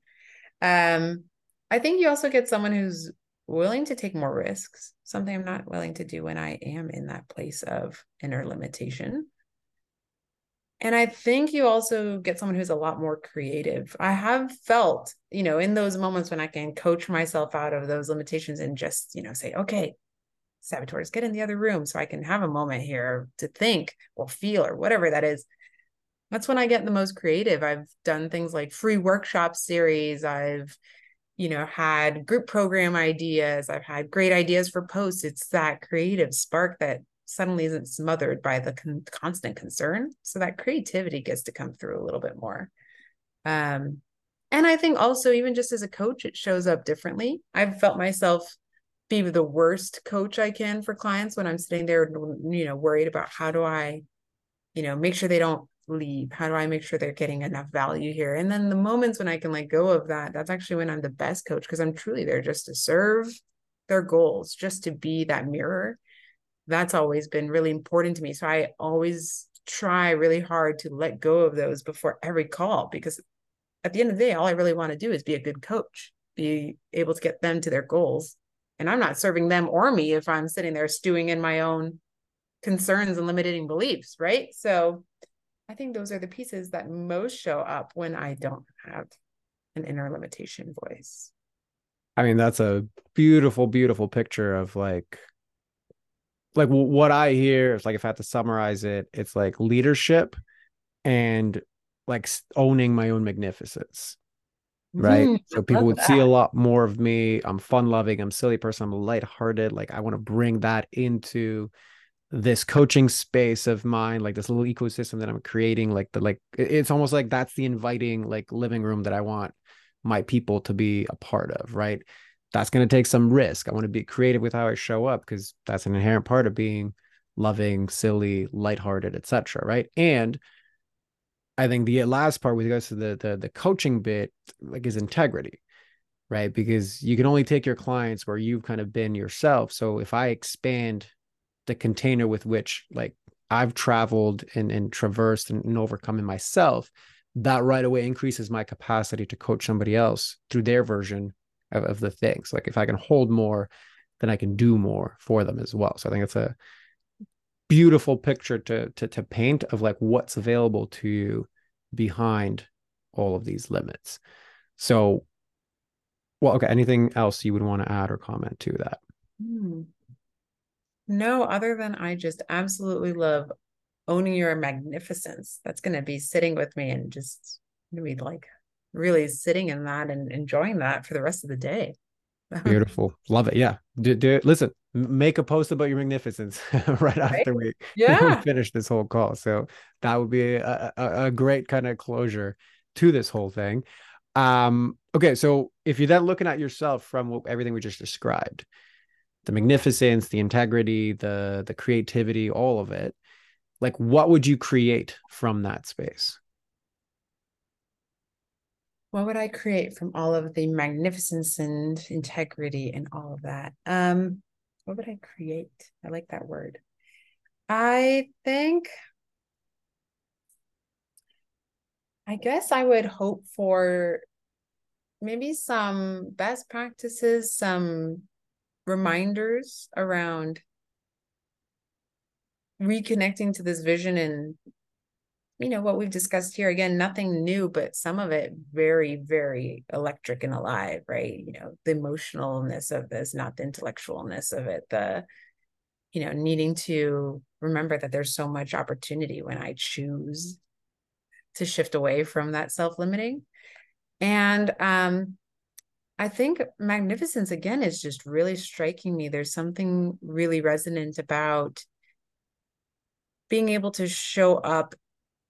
Um, I think you also get someone who's willing to take more risks, something I'm not willing to do when I am in that place of inner limitation. And I think you also get someone who's a lot more creative. I have felt, you know, in those moments when I can coach myself out of those limitations and just, you know, say, okay, saboteurs, get in the other room so I can have a moment here to think or feel or whatever that is that's when I get the most creative. I've done things like free workshop series. I've, you know, had group program ideas. I've had great ideas for posts. It's that creative spark that suddenly isn't smothered by the con- constant concern. So that creativity gets to come through a little bit more. Um, and I think also, even just as a coach, it shows up differently. I've felt myself be the worst coach I can for clients when I'm sitting there, you know, worried about how do I, you know, make sure they don't leave? How do I make sure they're getting enough value here? And then the moments when I can let go of that, that's actually when I'm the best coach because I'm truly there just to serve their goals, just to be that mirror. That's always been really important to me. So I always try really hard to let go of those before every call because at the end of the day, all I really want to do is be a good coach, be able to get them to their goals. And I'm not serving them or me if I'm sitting there stewing in my own concerns and limiting beliefs, right? So I think those are the pieces that most show up when I don't have an inner limitation voice. I mean, that's a beautiful, beautiful picture of like, like what I hear is like, if I had to summarize it, it's like leadership and like owning my own magnificence. Right? Mm, so people would that. see a lot more of me. I'm fun loving, I'm silly person, I'm lighthearted. Like I want to bring that into this coaching space of mine, like this little ecosystem that I'm creating. Like the like it's almost like that's the inviting like living room that I want my people to be a part of, right? That's going to take some risk. I want to be creative with how I show up because that's an inherent part of being loving, silly, lighthearted, etc. Right. And I think the last part with regards to the, the the coaching bit, like is integrity, right? Because you can only take your clients where you've kind of been yourself. So if I expand the container with which like I've traveled and, and traversed and, and overcome in myself, that right away increases my capacity to coach somebody else through their version of, of the things. Like if I can hold more, then I can do more for them as well. So I think it's a beautiful picture to to to paint of like what's available to you behind all of these limits. So, well, okay. Anything else you would want to add or comment to that? Hmm. No, other than I just absolutely love owning your magnificence. That's going to be sitting with me and just be like really sitting in that and enjoying that for the rest of the day. Beautiful. Love it. Yeah. Do, do listen, make a post about your magnificence right, right, after we, yeah. we finish this whole call. So that would be a, a, a great kind of closure to this whole thing. Um, okay. So if you're then looking at yourself from what, everything we just described, the magnificence, the integrity, the the creativity, all of it, like what would you create from that space? what would I create from all of the magnificence and integrity and all of that? Um, what would I create? I like that word. I think, I guess I would hope for maybe some best practices, some reminders around reconnecting to this vision and you know what we've discussed here again nothing new but some of it very very electric and alive right? You know the emotionalness of this not the intellectualness of it the you know needing to remember that there's so much opportunity when i choose to shift away from that self-limiting. And um i think magnificence again is just really striking me. There's something really resonant about being able to show up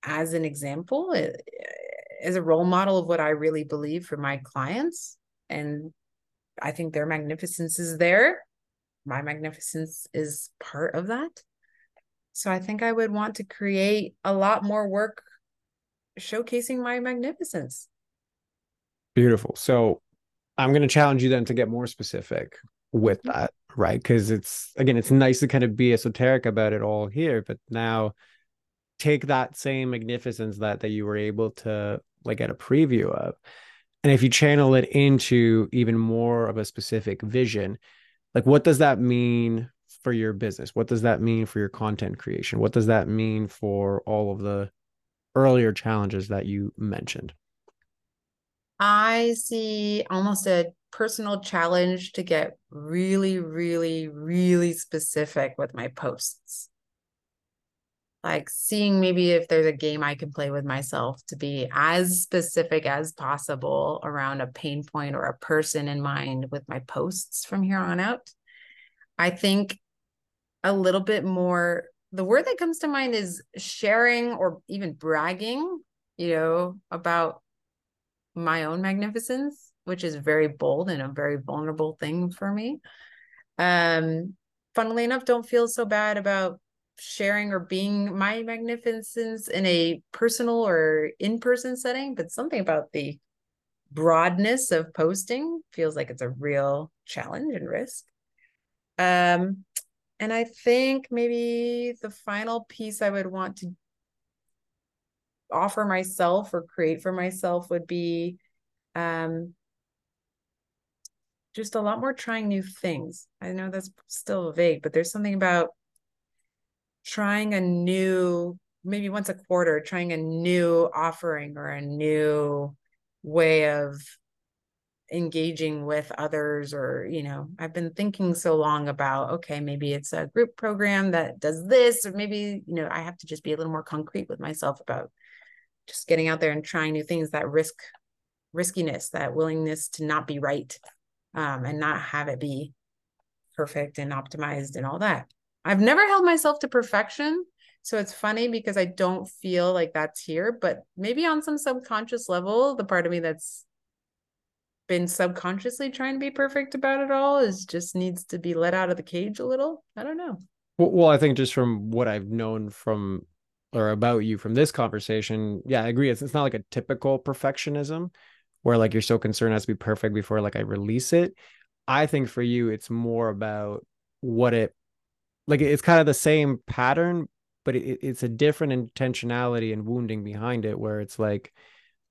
as an example, eh, as a role model of what I really believe for my clients. And I think their magnificence is there. My magnificence is part of that. So I think I would want to create a lot more work showcasing my magnificence. Beautiful. So I'm going to challenge you then to get more specific with mm-hmm. that, right? Because it's, again, it's nice to kind of be esoteric about it all here, but now take that same magnificence that that you were able to like get a preview of. And if you channel it into even more of a specific vision like what does that mean for your business? What does that mean for your content creation? What does that mean for all of the earlier challenges that you mentioned? I see almost a personal challenge to get really really really specific with my posts like seeing maybe if there's a game I can play with myself to be as specific as possible around a pain point or a person in mind with my posts from here on out. I think a little bit more the word that comes to mind is sharing or even bragging, you know, about my own magnificence, which is very bold and a very vulnerable thing for me. Um, funnily enough, don't feel so bad about sharing or being my magnificence in a personal or in-person setting but something about the broadness of posting feels like it's a real challenge and risk. Um and i think maybe the final piece i would want to offer myself or create for myself would be um just a lot more trying new things. I know that's still vague but there's something about trying a new maybe once a quarter trying a new offering or a new way of engaging with others or you know i've been thinking so long about okay maybe it's a group program that does this or maybe you know i have to just be a little more concrete with myself about just getting out there and trying new things that risk riskiness, that willingness to not be right um, and not have it be perfect and optimized and all that. I've never held myself to perfection. So it's funny because I don't feel like that's here, but maybe on some subconscious level, the part of me that's been subconsciously trying to be perfect about it all is just needs to be let out of the cage a little. I don't know. Well, I think just from what I've known from or about you from this conversation, yeah, I agree. It's, it's not like a typical perfectionism where like you're so concerned it has to be perfect before like I release it. I think for you, it's more about what it like. It's kind of the same pattern, but it, it's a different intentionality and wounding behind it, where it's like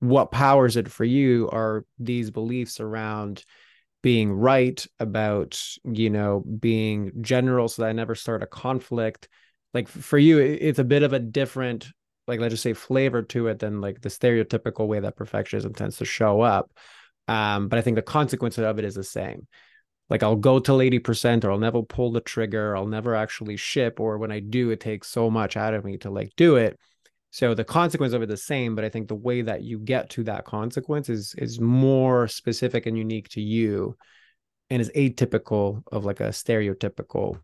what powers it for you are these beliefs around being right about you know being general so that i never start a conflict like for you it's a bit of a different like let's just say flavor to it than like the stereotypical way that perfectionism tends to show up um but i think the consequence of it is the same like I'll go till 80% or I'll never pull the trigger, I'll never actually ship, or when I do, it takes so much out of me to like do it. So the consequence of it is the same, but I think the way that you get to that consequence is is more specific and unique to you and is atypical of like a stereotypical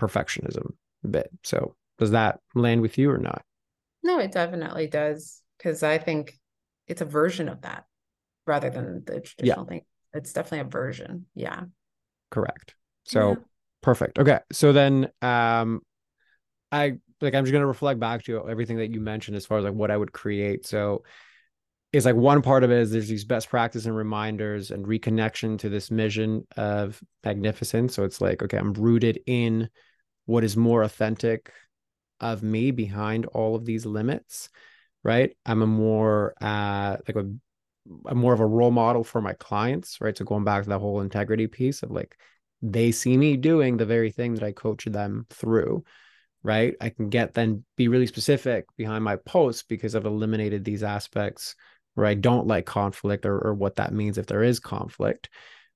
perfectionism bit. So does that land with you or not? No, it definitely does. Cause I think it's a version of that rather than the traditional yeah. thing. It's definitely a version. Yeah. Correct. So yeah. perfect. Okay. So then um I like I'm just gonna reflect back to you everything that you mentioned as far as like what I would create. So it's like one part of it is there's these best practice and reminders and reconnection to this mission of magnificence. So it's like, okay, I'm rooted in what is more authentic of me behind all of these limits, right? I'm a more uh like a I'm more of a role model for my clients, right? So going back to that whole integrity piece of like they see me doing the very thing that I coach them through, right? I can get then be really specific behind my posts because I've eliminated these aspects where I don't like conflict or, or what that means if there is conflict,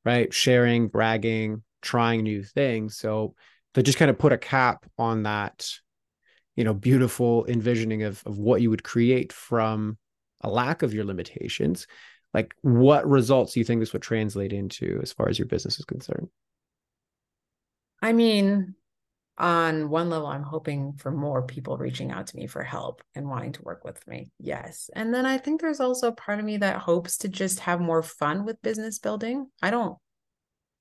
right? Sharing, bragging, trying new things. So to just kind of put a cap on that, you know, beautiful envisioning of, of what you would create from a lack of your limitations like what results do you think this would translate into as far as your business is concerned? I mean on one level i'm hoping for more people reaching out to me for help and wanting to work with me. Yes. And then i think there's also part of me that hopes to just have more fun with business building. I don't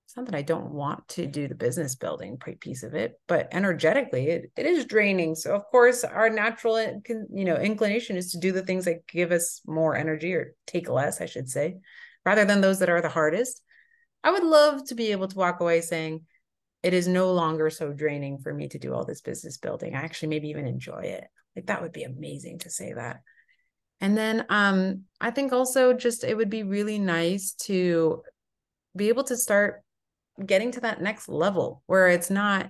it's not that I don't want to do the business building piece of it, but energetically it, it is draining. So of course our natural you know inclination is to do the things that give us more energy or take less, I should say, rather than those that are the hardest. I would love to be able to walk away saying it is no longer so draining for me to do all this business building. I actually maybe even enjoy it. Like that would be amazing to say that. And then um I think also just it would be really nice to be able to start getting to that next level where it's not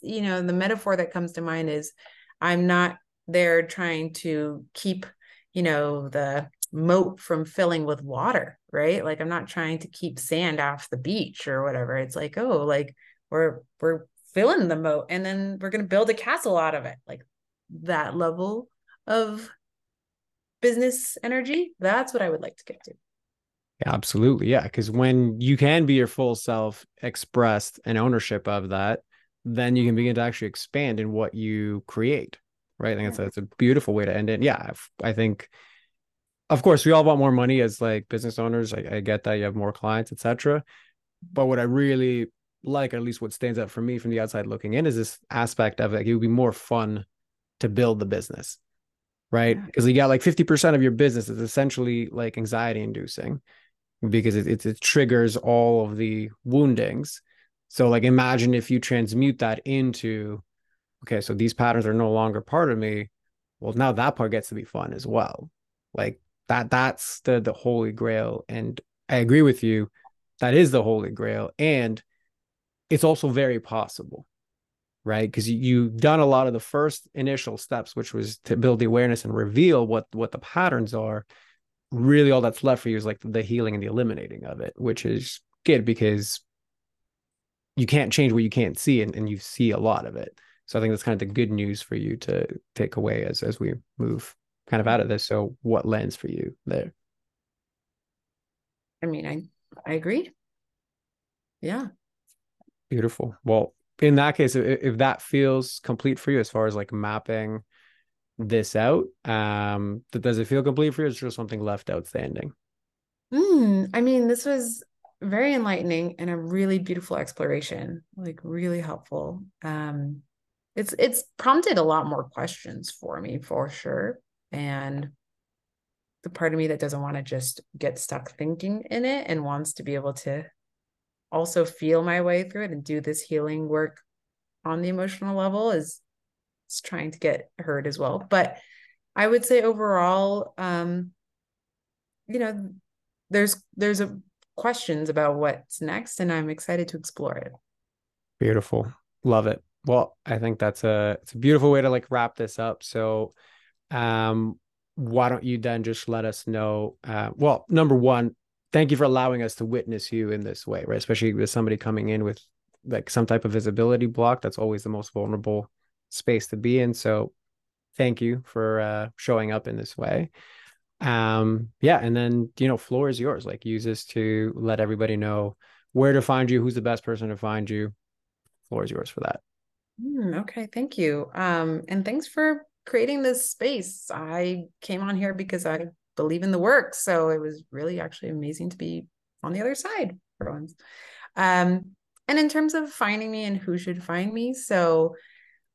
you know the metaphor that comes to mind is i'm not there trying to keep you know the moat from filling with water right? Like i'm not trying to keep sand off the beach or whatever. It's like oh like we're we're filling the moat and then we're going to build a castle out of it. Like that level of business energy that's what i would like to get to Absolutely. Yeah. Because when you can be your full self expressed and ownership of that, then you can begin to actually expand in what you create. Right. I think that's, that's a beautiful way to end it. Yeah. I think, of course, we all want more money as like business owners. I, I get that you have more clients, etc. But what I really like, at least what stands out for me from the outside looking in, is this aspect of like it would be more fun to build the business right? Because you got like 50% of your business is essentially like anxiety inducing because it, it, it triggers all of the woundings. So like imagine if you transmute that into okay, so these patterns are no longer part of me. Well, now that part gets to be fun as well. Like that that's the the holy grail and I agree with you that is the holy grail and it's also very possible right because you, have done a lot of the first initial steps which was to build the awareness and reveal what what the patterns are really all that's left for you is like the healing and the eliminating of it, which is good because you can't change what you can't see and, and you see a lot of it. So I think that's kind of the good news for you to take away as as we move kind of out of this. So what lens for you there? I mean, I I agree. Yeah. Beautiful. Well, in that case, if that feels complete for you as far as like mapping this out, um, does it feel complete for you? Or is there something left outstanding? Mm, I mean, this was very enlightening and a really beautiful exploration, like really helpful. Um, it's it's prompted a lot more questions for me for sure. And the part of me that doesn't want to just get stuck thinking in it and wants to be able to also feel my way through it and do this healing work on the emotional level is, is trying to get heard as well. But I would say overall, um, you know, there's there's a questions about what's next, and I'm excited to explore it. Beautiful, love it. Well, I think that's a it's a beautiful way to like wrap this up. So, um, why don't you then just let us know? Uh, well, number one, thank you for allowing us to witness you in this way, right? Especially with somebody coming in with like some type of visibility block. That's always the most vulnerable space to be in. So, thank you for uh, showing up in this way. Um yeah and then you know floor is yours. Like use this to let everybody know where to find you who's the best person to find you. Floor is yours for that. Mm, okay thank you. Um and thanks for creating this space. I came on here because i believe in the work so it was really actually amazing to be on the other side for once. Um and in terms of finding me and who should find me so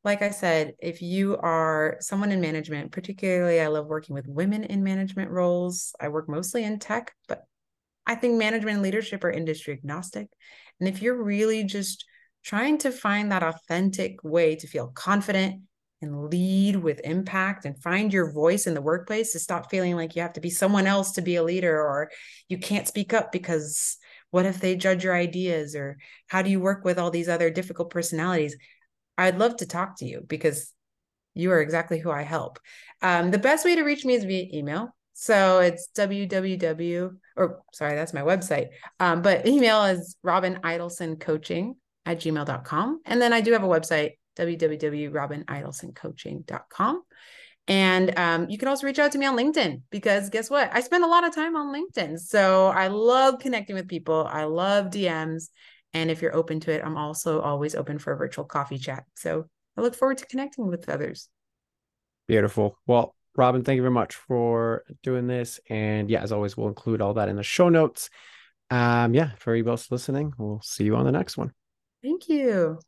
like I said, if you are someone in management, particularly I love working with women in management roles. I work mostly in tech, but I think management and leadership are industry agnostic. And if you're really just trying to find that authentic way to feel confident and lead with impact and find your voice in the workplace to stop feeling like you have to be someone else to be a leader or you can't speak up because what if they judge your ideas or how do you work with all these other difficult personalities I'd love to talk to you because you are exactly who I help. Um, the best way to reach me is via email. So it's www, or sorry, that's my website. Um, but email is Robyn Eidelson Coaching at gmail.com. And then I do have a website, www.robyneidelsoncoaching.com. And um, you can also reach out to me on LinkedIn because guess what? I spend a lot of time on LinkedIn. So I love connecting with people. I love DMs. And if you're open to it, I'm also always open for a virtual coffee chat. So I look forward to connecting with others. Beautiful. Well, Robyn, thank you very much for doing this. And yeah, as always, we'll include all that in the show notes. Um, yeah, for you both listening, we'll see you on the next one. Thank you.